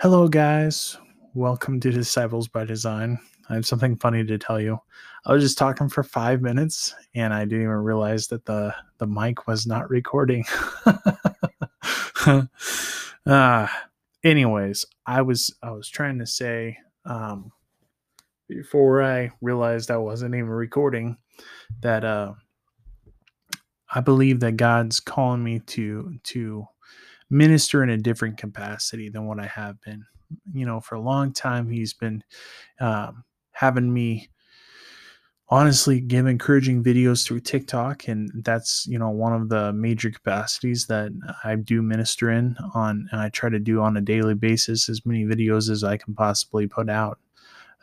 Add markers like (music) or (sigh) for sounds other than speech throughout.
Hello, guys. Welcome to Disciples by Design. I have something funny to tell you. I was just talking for five minutes, and I didn't even realize that the the mic was not recording. uh, (laughs) anyways, I was I was trying to say um, before I realized I wasn't even recording that uh, I believe that God's calling me to to minister in a different capacity than what I have been. You know, for a long time, he's been um, having me honestly give encouraging videos through TikTok, and that's you know one of the major capacities that I do minister in on, and I try to do on a daily basis as many videos as I can possibly put out.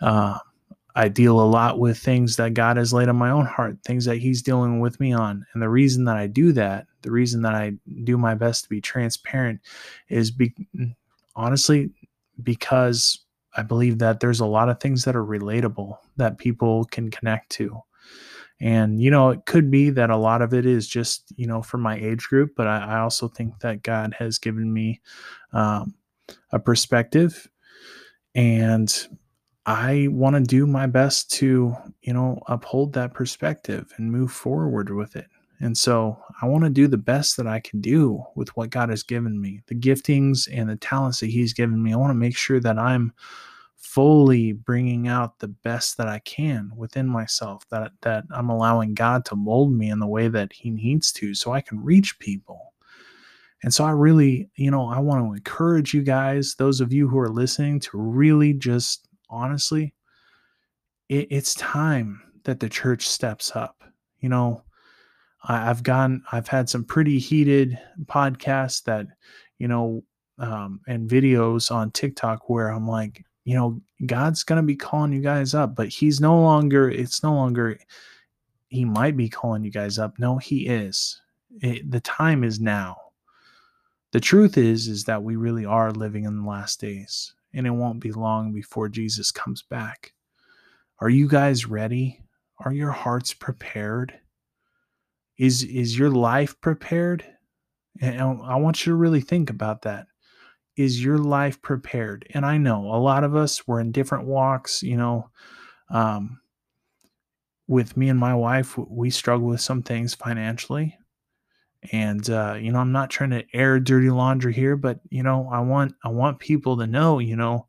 Uh, I deal a lot with things that God has laid on my own heart, things that He's dealing with me on. And the reason that I do that, the reason that I do my best to be transparent is be, honestly because I believe that there's a lot of things that are relatable that people can connect to. And, you know, it could be that a lot of it is just, you know, for my age group, but I, I also think that God has given me um, a perspective and I want to do my best to, you know, uphold that perspective and move forward with it. And so I want to do the best that I can do with what God has given me, the giftings and the talents that He's given me. I want to make sure that I'm fully bringing out the best that I can within myself, that, that I'm allowing God to mold me in the way that He needs to so I can reach people. And so I really, you know, I want to encourage you guys, those of you who are listening, to really just honestly, it, it's time that the church steps up. You know, I, have gone, I've had some pretty heated podcasts that, you know, um, and videos on TikTok where I'm like, you know, God's going to be calling you guys up, but He's no longer, it's no longer, He might be calling you guys up. No, He is. It, the time is now. The truth is, is that we really are living in the last days and it won't be long before Jesus comes back. Are you guys ready? Are your hearts prepared? Is is your life prepared? And I want you to really think about that. Is your life prepared? And I know a lot of us we're in different walks, you know, um, with me and my wife, we struggle with some things financially. And uh, you know, I'm not trying to air dirty laundry here, but you know, I want I want people to know, you know,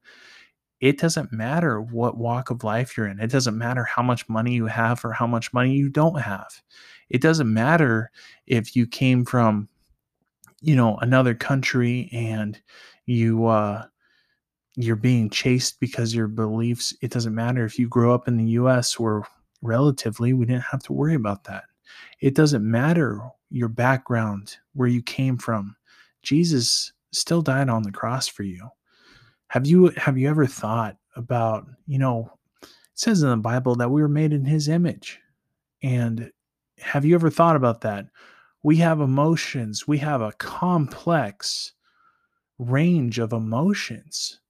it doesn't matter what walk of life you're in. It doesn't matter how much money you have or how much money you don't have. It doesn't matter if you came from, you know, another country and you uh you're being chased because your beliefs. It doesn't matter if you grow up in the US where relatively we didn't have to worry about that. It doesn't matter your background, where you came from. Jesus still died on the cross for you. Have you have you ever thought about, you know, it says in the Bible that we were made in his image. And have you ever thought about that? We have emotions, we have a complex range of emotions.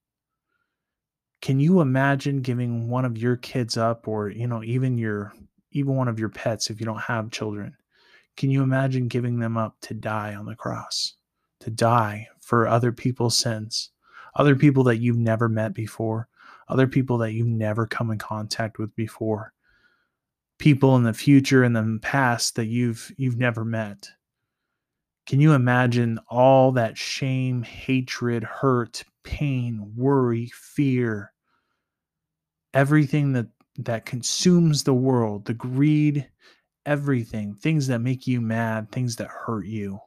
Can you imagine giving one of your kids up or, you know, even your even one of your pets if you don't have children? Can you imagine giving them up to die on the cross, to die for other people's sins, other people that you've never met before, other people that you've never come in contact with before, people in the future and the past that you've you've never met? Can you imagine all that shame, hatred, hurt, pain, worry, fear, everything that that consumes the world, the greed everything, things that make you mad, things that hurt you,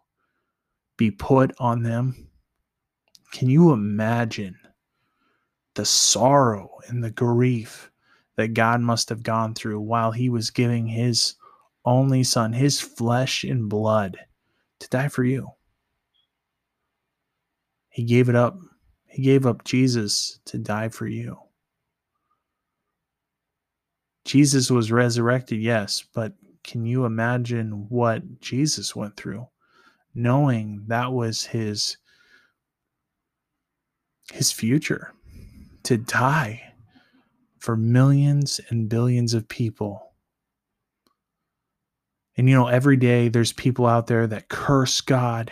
be put on them. Can you imagine the sorrow and the grief that God must have gone through while he was giving his only son, his flesh and blood, to die for you? He gave it up. He gave up Jesus to die for you. Jesus was resurrected, yes, but can you imagine what Jesus went through knowing that was his his future to die for millions and billions of people and you know every day there's people out there that curse God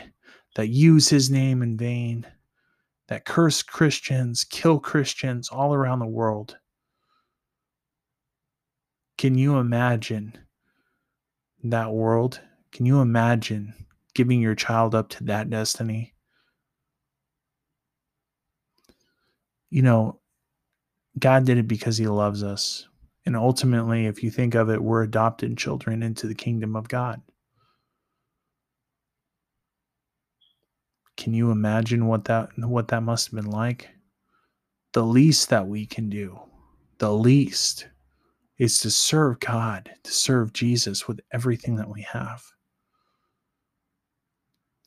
that use his name in vain that curse Christians, kill Christians all around the world. Can you imagine that world? Can you imagine giving your child up to that destiny? You know, God did it because he loves us. And ultimately, if you think of it, we're adopted children into the kingdom of God. Can you imagine what that what that must have been like? The least that we can do, the least is to serve God, to serve Jesus with everything that we have.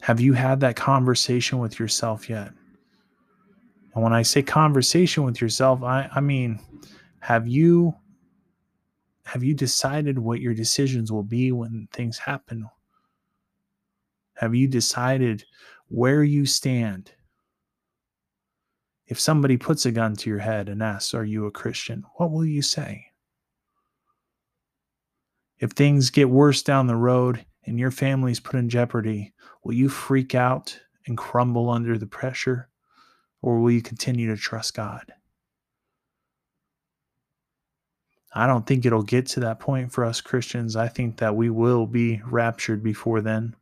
Have you had that conversation with yourself yet? And when I say conversation with yourself, I, I mean, have you have you decided what your decisions will be when things happen? Have you decided where you stand? If somebody puts a gun to your head and asks, Are you a Christian? What will you say? If things get worse down the road and your family's put in jeopardy, will you freak out and crumble under the pressure? Or will you continue to trust God? I don't think it'll get to that point for us Christians. I think that we will be raptured before then.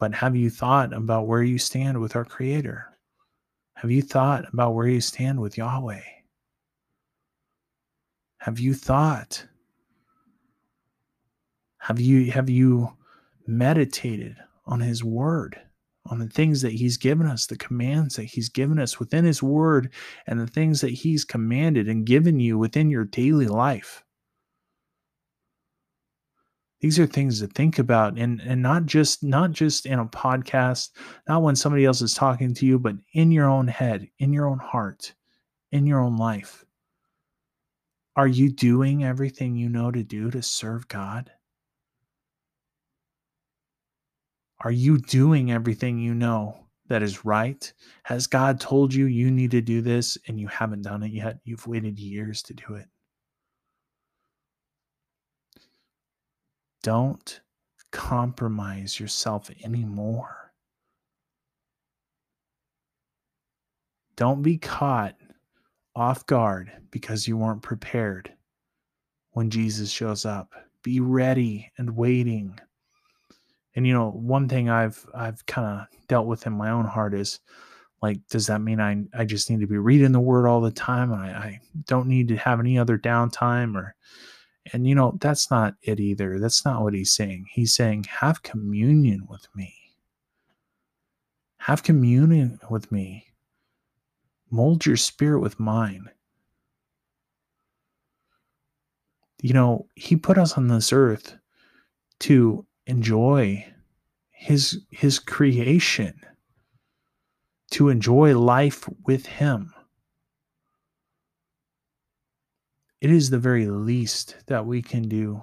But have you thought about where you stand with our Creator? Have you thought about where you stand with Yahweh? Have you thought have you have you meditated on his word, on the things that he's given us, the commands that he's given us within his word and the things that he's commanded and given you within your daily life? These are things to think about and and not just not just in a podcast, not when somebody else is talking to you, but in your own head, in your own heart, in your own life. Are you doing everything you know to do to serve God? Are you doing everything you know that is right? Has God told you you need to do this and you haven't done it yet? You've waited years to do it. Don't compromise yourself anymore. Don't be caught off guard because you weren't prepared when Jesus shows up. Be ready and waiting and you know, one thing I've I've kind of dealt with in my own heart is like, does that mean I I just need to be reading the word all the time? I, I don't need to have any other downtime or and you know, that's not it either. That's not what he's saying. He's saying, have communion with me. Have communion with me. Mold your spirit with mine. You know, he put us on this earth to enjoy his his creation to enjoy life with him it is the very least that we can do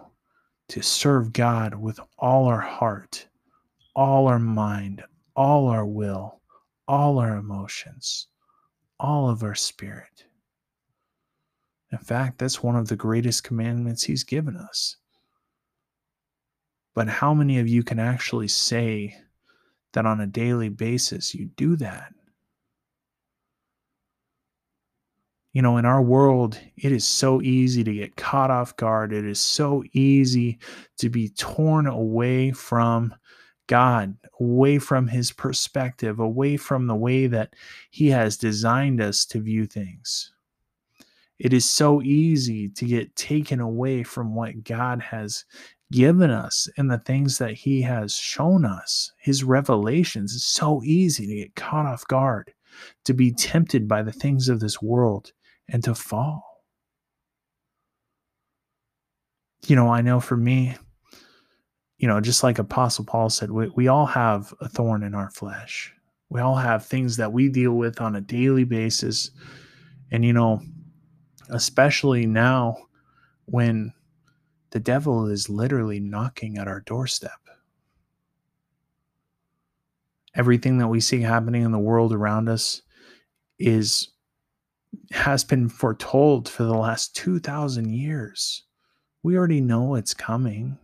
to serve God with all our heart, all our mind, all our will, all our emotions, all of our spirit. In fact, that's one of the greatest commandments He's given us. But how many of you can actually say that on a daily basis you do that? You know, in our world, it is so easy to get caught off guard. It is so easy to be torn away from God, away from His perspective, away from the way that He has designed us to view things. It is so easy to get taken away from what God has given us and the things that he has shown us, his revelations, it's so easy to get caught off guard, to be tempted by the things of this world and to fall. You know, I know for me, you know, just like Apostle Paul said, we, we all have a thorn in our flesh. We all have things that we deal with on a daily basis. And, you know, especially now when the devil is literally knocking at our doorstep. Everything that we see happening in the world around us is has been foretold for the last 2000 years. We already know it's coming.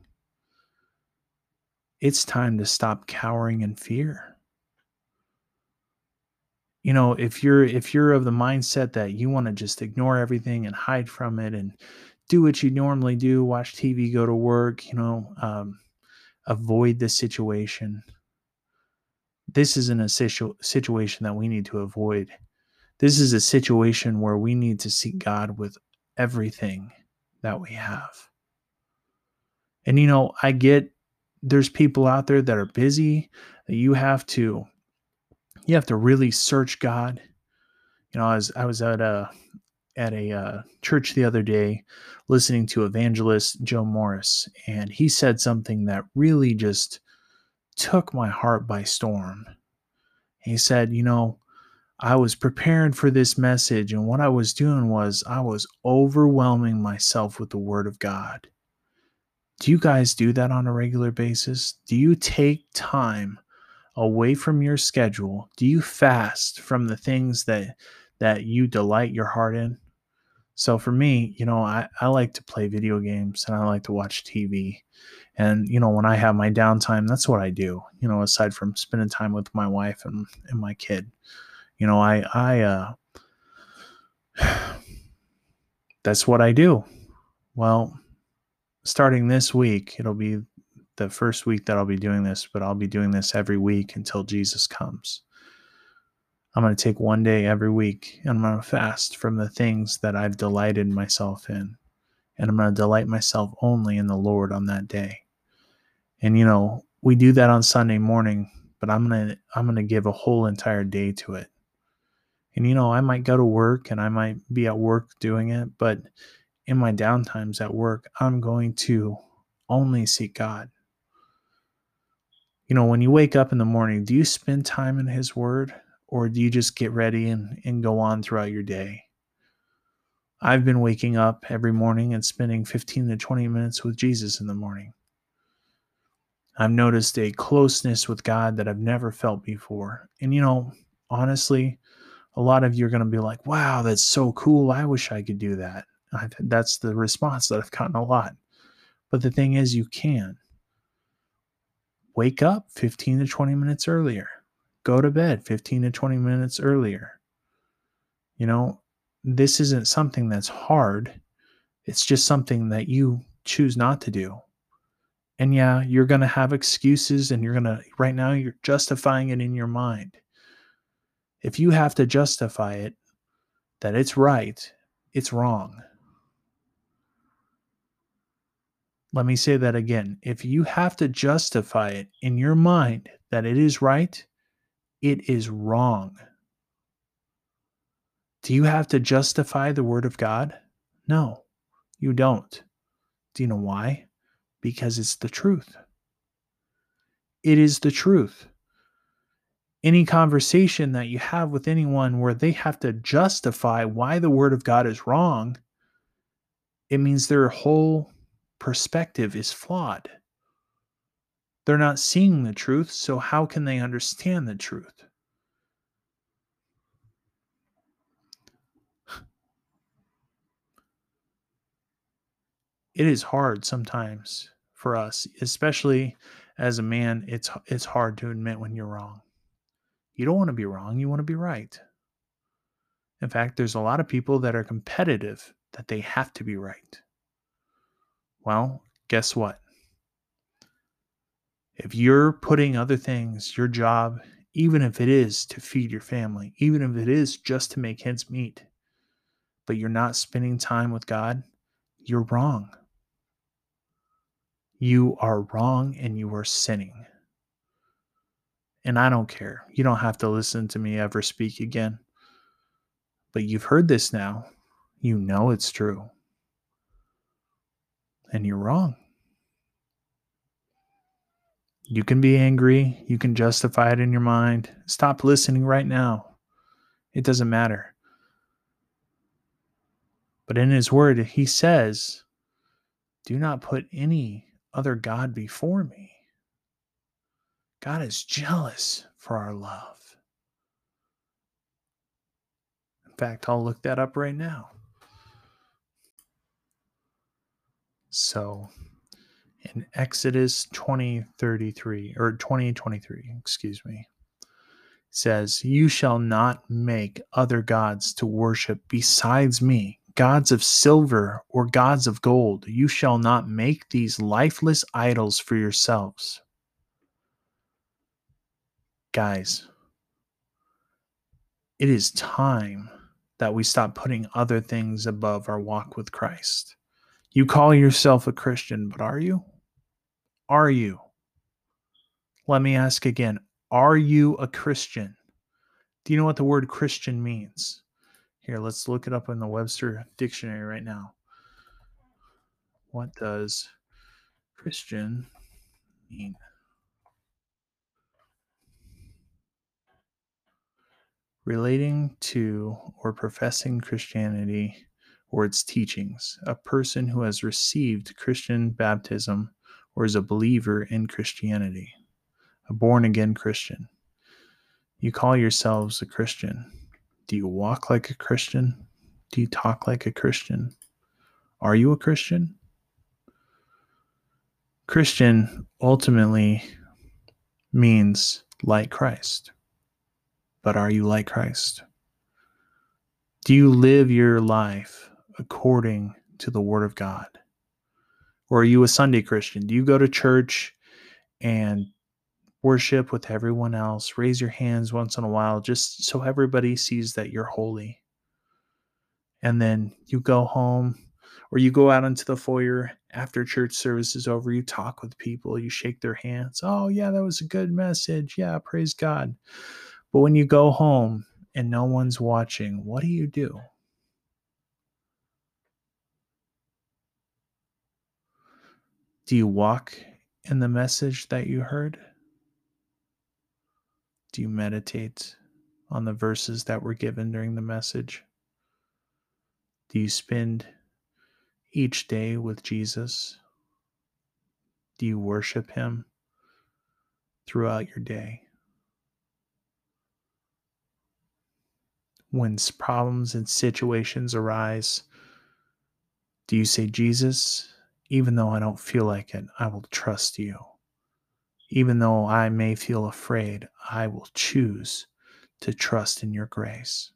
It's time to stop cowering in fear. you know, if you're if you're of the mindset that you want to just ignore everything and hide from it and do what you normally do, watch TV, go to work, you know, um, avoid the situation. This isn't a situ- situation that we need to avoid. This is a situation where we need to seek God with everything that we have. And you know, I get there's people out there that are busy that you have to you have to really search God. You know, I was I was at a at a uh, church the other day listening to evangelist Joe Morris, and he said something that really just took my heart by storm. He said, You know, I was preparing for this message, and what I was doing was I was overwhelming myself with the Word of God. Do you guys do that on a regular basis? Do you take time away from your schedule? Do you fast from the things that that you delight your heart in? So for me, you know, I, I like to play video games and I like to watch TV. And, you know, when I have my downtime, that's what I do, you know, aside from spending time with my wife and, and my kid. You know, I I uh (sighs) that's what I do. Well, starting this week, it'll be the first week that I'll be doing this, but I'll be doing this every week until Jesus comes. I'm going to take one day every week and I'm going to fast from the things that I've delighted myself in. And I'm going to delight myself only in the Lord on that day. And you know, we do that on Sunday morning, but I'm going to I'm going to give a whole entire day to it. And you know, I might go to work and I might be at work doing it, but in my downtimes at work, I'm going to only seek God you know, when you wake up in the morning, do you spend time in His Word or do you just get ready and, and go on throughout your day? I've been waking up every morning and spending 15 to 20 minutes with Jesus in the morning. I've noticed a closeness with God that I've never felt before. And, you know, honestly, a lot of you are going to be like, wow, that's so cool. I wish I could do that. I've, that's the response that I've gotten a lot. But the thing is, you can wake up 15 to 20 minutes earlier. Go to bed 15 to 20 minutes earlier. You know, this isn't something that's hard. It's just something that you choose not to do. And yeah, you're going to have excuses and you're going to, right now, you're justifying it in your mind. If you have to justify it that it's right, it's wrong. Let me say that again. If you have to justify it in your mind that it is right, it is wrong. Do you have to justify the Word of God? No, you don't. Do you know why? Because it's the truth. It is the truth. Any conversation that you have with anyone where they have to justify why the Word of God is wrong, it means their whole perspective is flawed. They're not seeing the truth, so how can they understand the truth? It is hard sometimes for us, especially as a man, it's it's hard to admit when you're wrong. You don't want to be wrong, you want to be right. In fact, there's a lot of people that are competitive that they have to be right. Well, guess what? If you're putting other things, your job, even if it is to feed your family, even if it is just to make ends meet, but you're not spending time with God, you're wrong. You are wrong and you are sinning. And I don't care. You don't have to listen to me ever speak again. But you've heard this now. You know it's true and you're wrong. You can be angry. You can justify it in your mind. Stop listening right now. It doesn't matter. But in his word, he says, Do not put any other God before me. God is jealous for our love. In fact, I'll look that up right now. So in Exodus 2033 or 2023, excuse me, says, You shall not make other gods to worship besides me, gods of silver or gods of gold. You shall not make these lifeless idols for yourselves. Guys, it is time that we stop putting other things above our walk with Christ. You call yourself a Christian, but are you? Are you? Let me ask again Are you a Christian? Do you know what the word Christian means? Here, let's look it up in the Webster Dictionary right now. What does Christian mean? Relating to or professing Christianity or its teachings, a person who has received Christian baptism or is a believer in Christianity, a born again Christian. You call yourselves a Christian. Do you walk like a Christian? Do you talk like a Christian? Are you a Christian? Christian ultimately means like Christ. But are you like Christ? Do you live your life according to the Word of God? Or are you a Sunday Christian? Do you go to church and worship with everyone else? Raise your hands once in a while just so everybody sees that you're holy. And then you go home or you go out into the foyer after church service is over. You talk with people, you shake their hands. Oh, yeah, that was a good message. Yeah, praise God. But when you go home and no one's watching, what do you do? Do you walk in the message that you heard? Do you meditate on the verses that were given during the message? Do you spend each day with Jesus? Do you worship Him throughout your day? When problems and situations arise, do you say, Jesus, even though I don't feel like it, I will trust you. Even though I may feel afraid, I will choose to trust in your grace.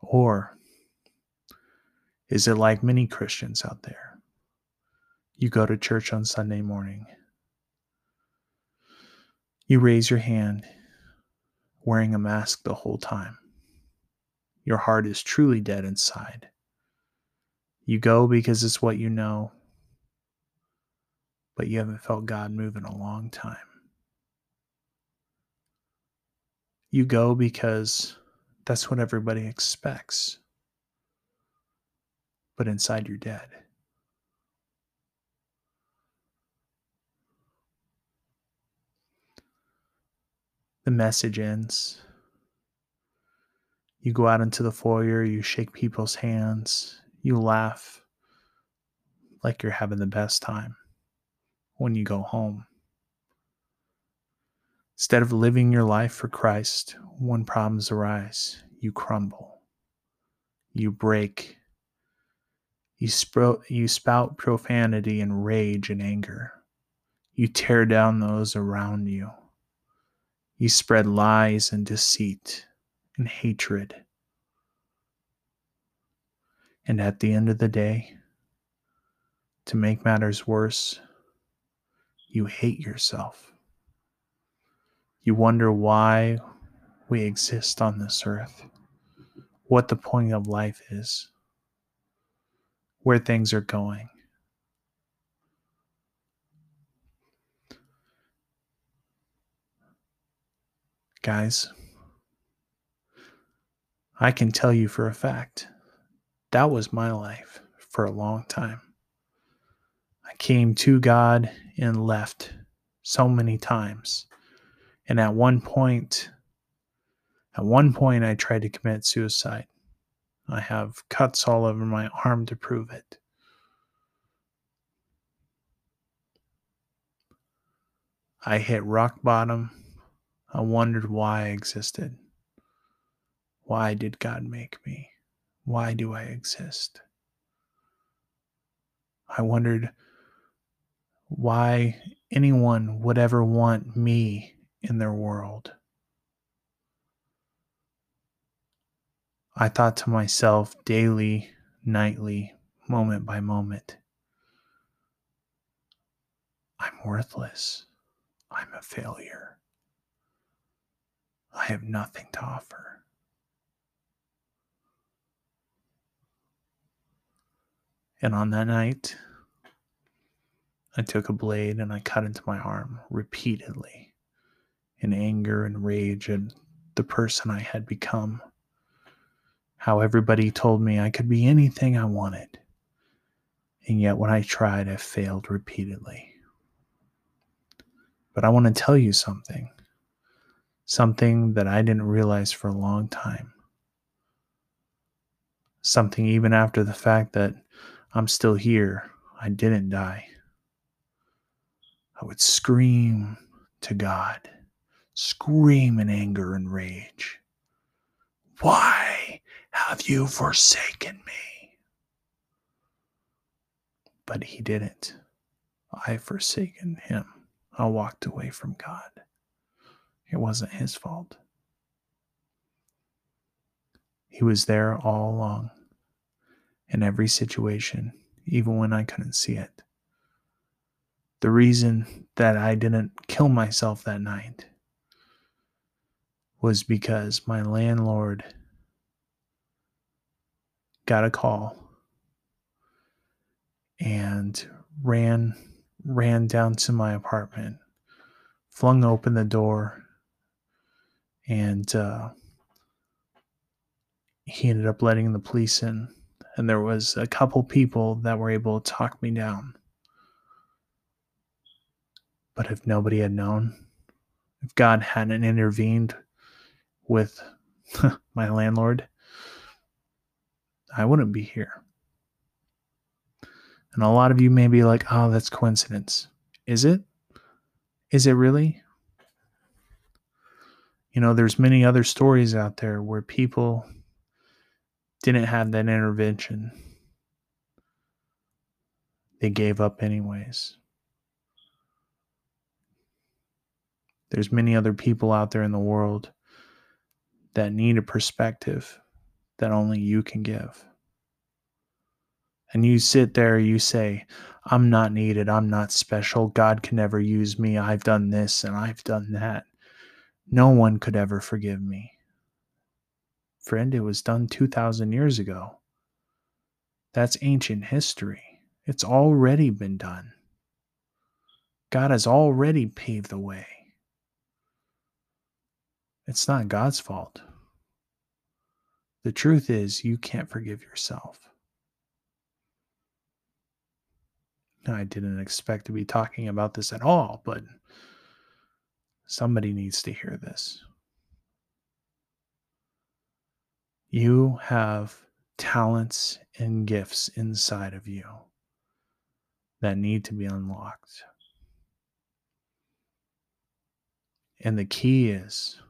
Or is it like many Christians out there? You go to church on Sunday morning, you raise your hand wearing a mask the whole time. Your heart is truly dead inside. You go because it's what you know, but you haven't felt God move in a long time. You go because that's what everybody expects, but inside you're dead. The message ends. You go out into the foyer, you shake people's hands, you laugh like you're having the best time when you go home. Instead of living your life for Christ, when problems arise, you crumble, you break, you, sprout, you spout profanity and rage and anger. You tear down those around you. You spread lies and deceit and hatred. And at the end of the day, to make matters worse, you hate yourself. You wonder why we exist on this earth, what the point of life is, where things are going. Guys, I can tell you for a fact that was my life for a long time. I came to God and left so many times. And at one point, at one point, I tried to commit suicide. I have cuts all over my arm to prove it. I hit rock bottom. I wondered why I existed. Why did God make me? Why do I exist? I wondered why anyone would ever want me in their world. I thought to myself daily, nightly, moment by moment I'm worthless. I'm a failure. I have nothing to offer. And on that night, I took a blade and I cut into my arm repeatedly in anger and rage at the person I had become. How everybody told me I could be anything I wanted. And yet, when I tried, I failed repeatedly. But I want to tell you something something that I didn't realize for a long time. Something even after the fact that I'm still here, I didn't die. I would scream to God, scream in anger and rage. Why have you forsaken me? But he didn't. I forsaken him. I walked away from God. It wasn't his fault. He was there all along, in every situation, even when I couldn't see it. The reason that I didn't kill myself that night was because my landlord got a call and ran ran down to my apartment, flung open the door, and uh, he ended up letting the police in. And there was a couple people that were able to talk me down. But if nobody had known, if God hadn't intervened with (laughs) my landlord, I wouldn't be here. And a lot of you may be like, oh, that's coincidence. Is it? Is it really? You know, there's many other stories out there where people didn't have that intervention. They gave up anyways. There's many other people out there in the world that need a perspective that only you can give and you sit there, you say, I'm not needed, I'm not special, God can never use me, I've done this and I've done that. No one could ever forgive me. Friend, it was done 2,000 years ago. That's ancient history. It's already been done. God has already paved the way. It's not God's fault. The truth is, you can't forgive yourself. I didn't expect to be talking about this at all, but somebody needs to hear this. You have talents and gifts inside of you that need to be unlocked. And the key is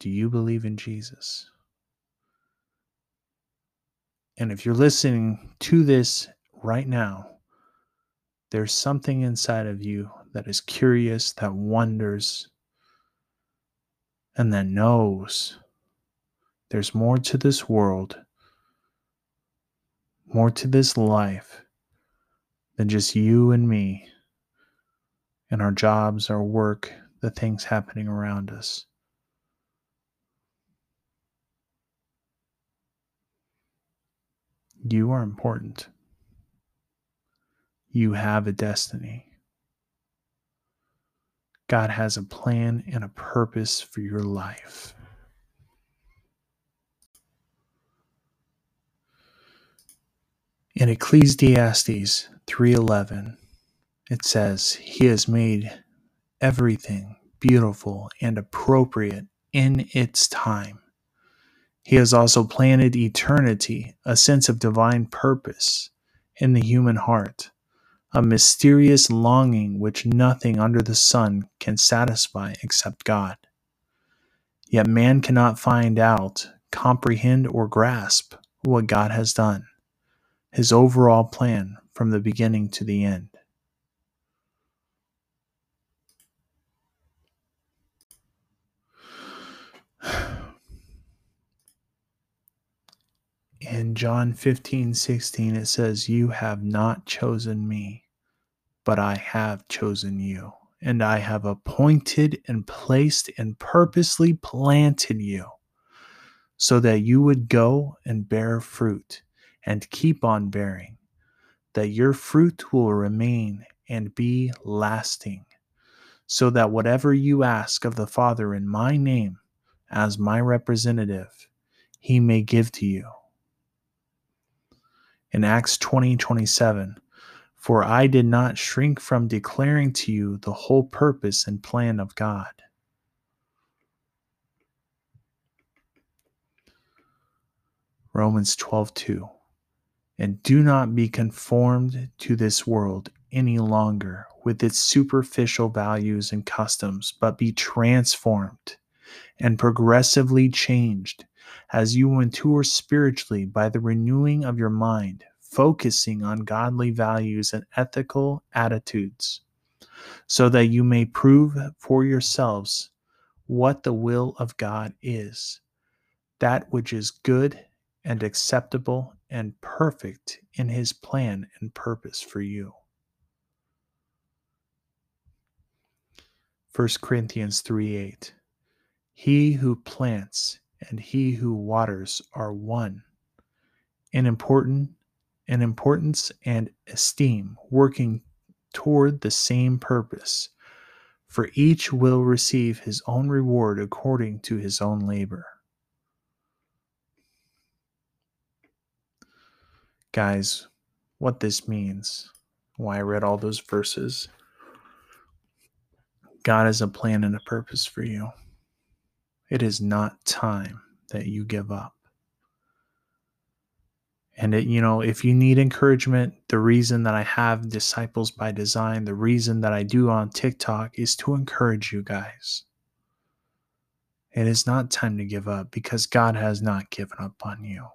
do you believe in Jesus? And if you're listening to this right now, there's something inside of you that is curious, that wonders, and that knows there's more to this world, more to this life than just you and me and our jobs, our work, the things happening around us. You are important you have a destiny. God has a plan and a purpose for your life. In Ecclesiastes 3:11 it says he has made everything beautiful and appropriate in its time. He has also planted eternity, a sense of divine purpose in the human heart a mysterious longing which nothing under the sun can satisfy except God. Yet man cannot find out, comprehend, or grasp what God has done, his overall plan from the beginning to the end. in John 15, 16, it says, You have not chosen me, but I have chosen you, and I have appointed and placed and purposely planted you so that you would go and bear fruit and keep on bearing, that your fruit will remain and be lasting, so that whatever you ask of the Father in my name as my representative, he may give to you. In Acts 20 27, for I did not shrink from declaring to you the whole purpose and plan of God. Romans 12 2. And do not be conformed to this world any longer with its superficial values and customs, but be transformed and progressively changed as you mature spiritually by the renewing of your mind, focusing on godly values and ethical attitudes, so that you may prove for yourselves what the will of God is, that which is good and acceptable and perfect in his plan and purpose for you. 1 Corinthians 3 8. He who plants and he who waters are one in important in importance and esteem, working toward the same purpose. For each will receive his own reward according to his own labor. Guys, what this means, why I read all those verses. God has a plan and a purpose for you. It is not time that you give up. And it, you know, if you need encouragement, the reason that I have Disciples by Design, the reason that I do on TikTok is to encourage you guys. It is not time to give up because God has not given up on you,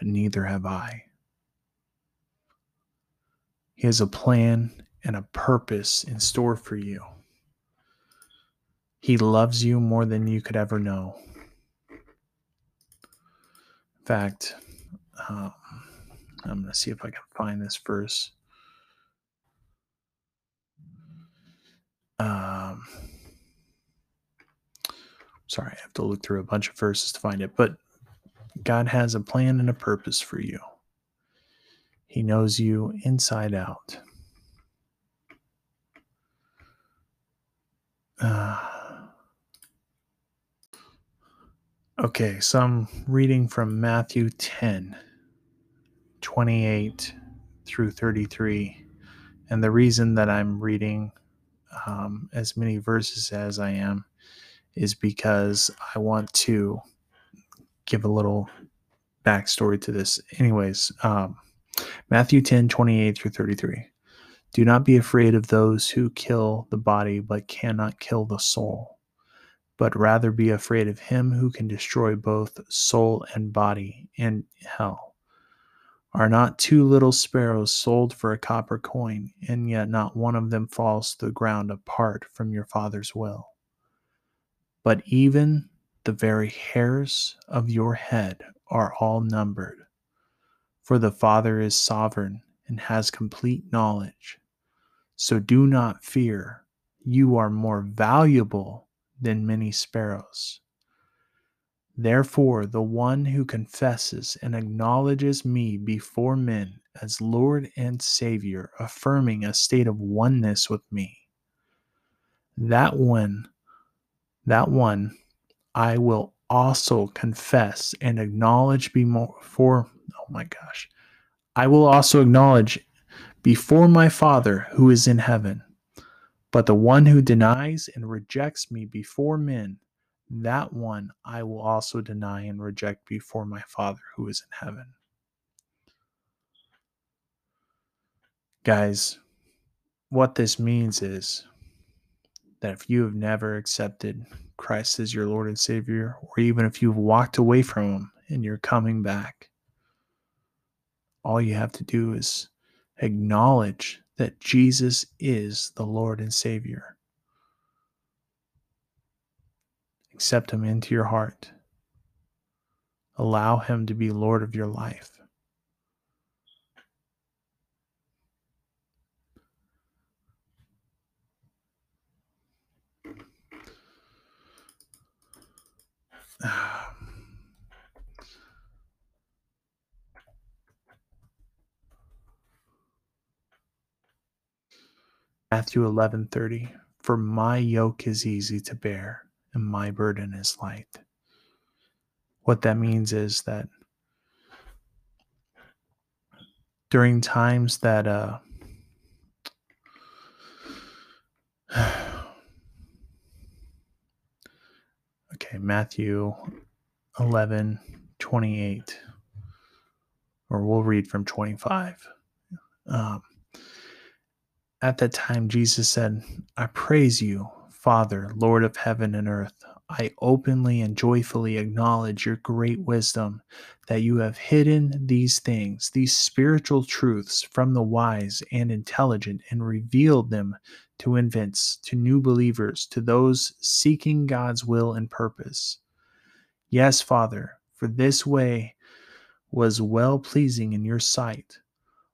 and neither have I. He has a plan and a purpose in store for you. He loves you more than you could ever know. In fact, um, I'm going to see if I can find this verse. Um, sorry, I have to look through a bunch of verses to find it, but God has a plan and a purpose for you. He knows you inside out. Uh, okay, so I'm reading from Matthew 10, 28 through 33. And the reason that I'm reading um, as many verses as I am is because I want to give a little backstory to this. Anyways, um, Matthew 10 28 through 33. Do not be afraid of those who kill the body but cannot kill the soul, but rather be afraid of him who can destroy both soul and body in hell. Are not two little sparrows sold for a copper coin, and yet not one of them falls to the ground apart from your Father's will? But even the very hairs of your head are all numbered. For the Father is sovereign and has complete knowledge. So do not fear. You are more valuable than many sparrows. Therefore, the one who confesses and acknowledges me before men as Lord and Savior, affirming a state of oneness with me, that one, that one I will also confess and acknowledge before oh my gosh. I will also acknowledge before my Father who is in heaven. But the one who denies and rejects me before men, that one I will also deny and reject before my Father who is in heaven. Guys, what this means is that if you have never accepted Christ as your Lord and Savior, or even if you've walked away from Him and you're coming back, all you have to do is acknowledge that Jesus is the Lord and Savior. Accept Him into your heart. Allow Him to be Lord of your life. (sighs) Matthew 11:30 For my yoke is easy to bear and my burden is light. What that means is that during times that uh okay, Matthew 11 28 or we'll read from 25 um, at that time jesus said i praise you father lord of heaven and earth. I openly and joyfully acknowledge your great wisdom that you have hidden these things these spiritual truths from the wise and intelligent and revealed them to infants to new believers to those seeking god's will and purpose Yes, Father, for this way was well pleasing in your sight.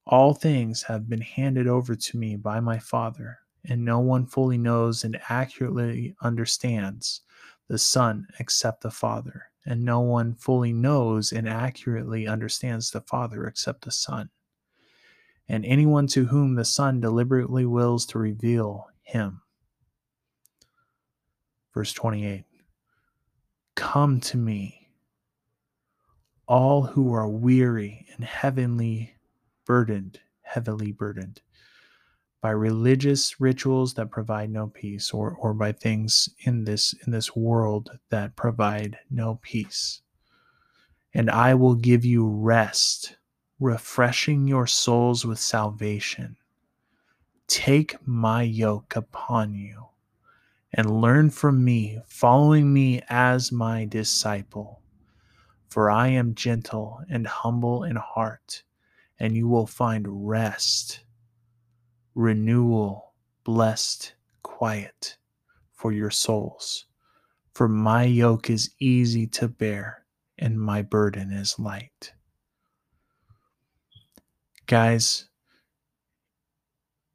All things have been handed over to me by my Father, and no one fully knows and accurately understands the Son except the Father, and no one fully knows and accurately understands the Father except the Son. And anyone to whom the Son deliberately wills to reveal him. Verse 28 Come to me, all who are weary and heavenly burdened, heavily burdened by religious rituals that provide no peace or, or by things in this in this world that provide no peace. And I will give you rest, refreshing your souls with salvation. Take my yoke upon you and learn from me, following me as my disciple. For I am gentle and humble in heart, and you will find rest, renewal, blessed, quiet for your souls. For my yoke is easy to bear, and my burden is light. Guys,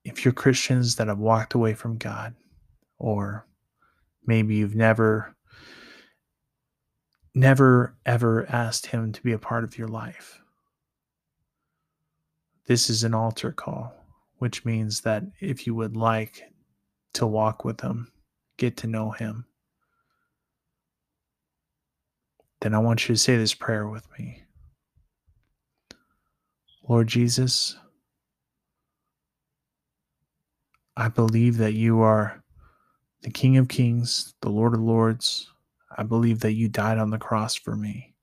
if you're Christians that have walked away from God, or maybe you've never never ever asked him to be a part of your life this is an altar call which means that if you would like to walk with him get to know him then i want you to say this prayer with me lord jesus i believe that you are the King of Kings, the Lord of Lords. I believe that you died on the cross for me.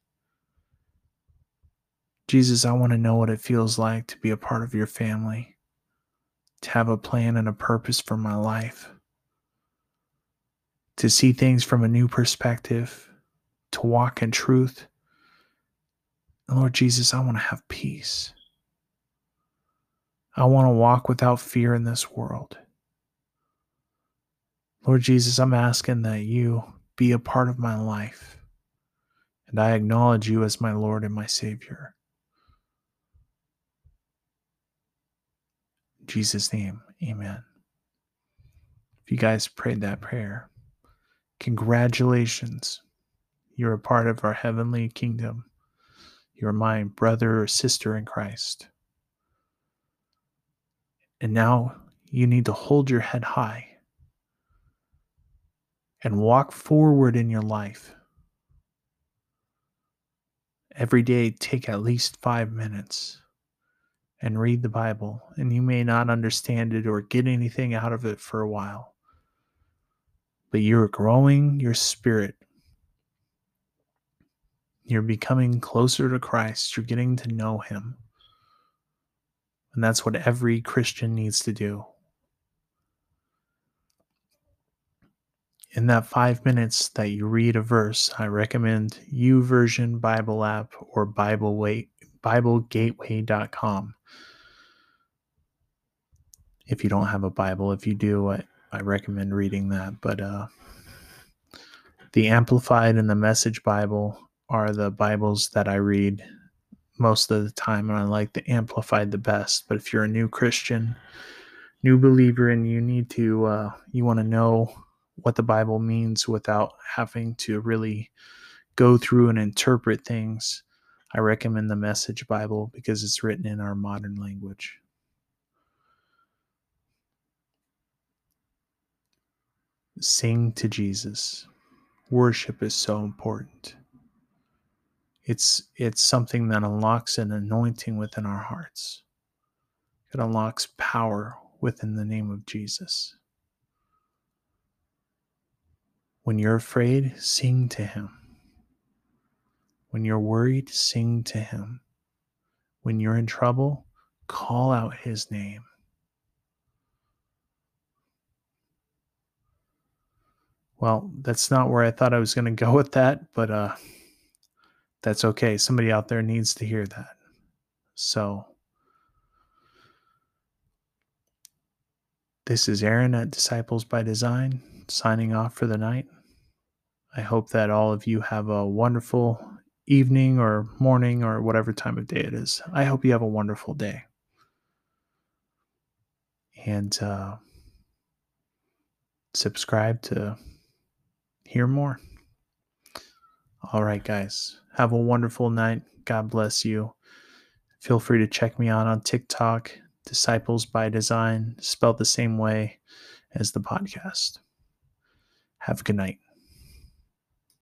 Jesus, I want to know what it feels like to be a part of your family, to have a plan and a purpose for my life, to see things from a new perspective, to walk in truth. And Lord Jesus, I want to have peace. I want to walk without fear in this world. Lord Jesus, I'm asking that you be a part of my life. And I acknowledge you as my Lord and my Savior. In Jesus' name, amen. If you guys prayed that prayer, congratulations. You're a part of our heavenly kingdom. You're my brother or sister in Christ. And now you need to hold your head high and walk forward in your life. Every day, take at least five minutes and read the Bible. And you may not understand it or get anything out of it for a while, but you're growing your spirit. You're becoming closer to Christ. You're getting to know Him. And that's what every Christian needs to do. in that five minutes that you read a verse, I recommend YouVersion Bible app or Bible Way, BibleGateway.com. If you don't have a Bible, if you do, I, I recommend reading that. But uh, the Amplified and the Message Bible are the Bibles that I read most of the time, and I like the Amplified the best. But if you're a new Christian, new believer, and you need to, uh, you want to know what the Bible means without having to really go through and interpret things, I recommend the Message Bible because it's written in our modern language. Sing to Jesus. Worship is so important. It's it's something that unlocks an anointing within our hearts. It unlocks power within the name of Jesus. When you're afraid, sing to him. When you're worried, sing to him. When you're in trouble, call out his name. Well, that's not where I thought I was going to go with that, but uh, that's okay. Somebody out there needs to hear that. So, this is Aaron at Disciples by Design signing off for the night. I hope that all of you have a wonderful evening or morning or whatever time of day it is. I hope you have a wonderful day. And uh, subscribe to hear more. All right, guys. Have a wonderful night. God bless you. Feel free to check me out on TikTok, Disciples by Design, spelled the same way as the podcast. Have a good night.